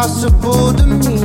Is it possible to mean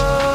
I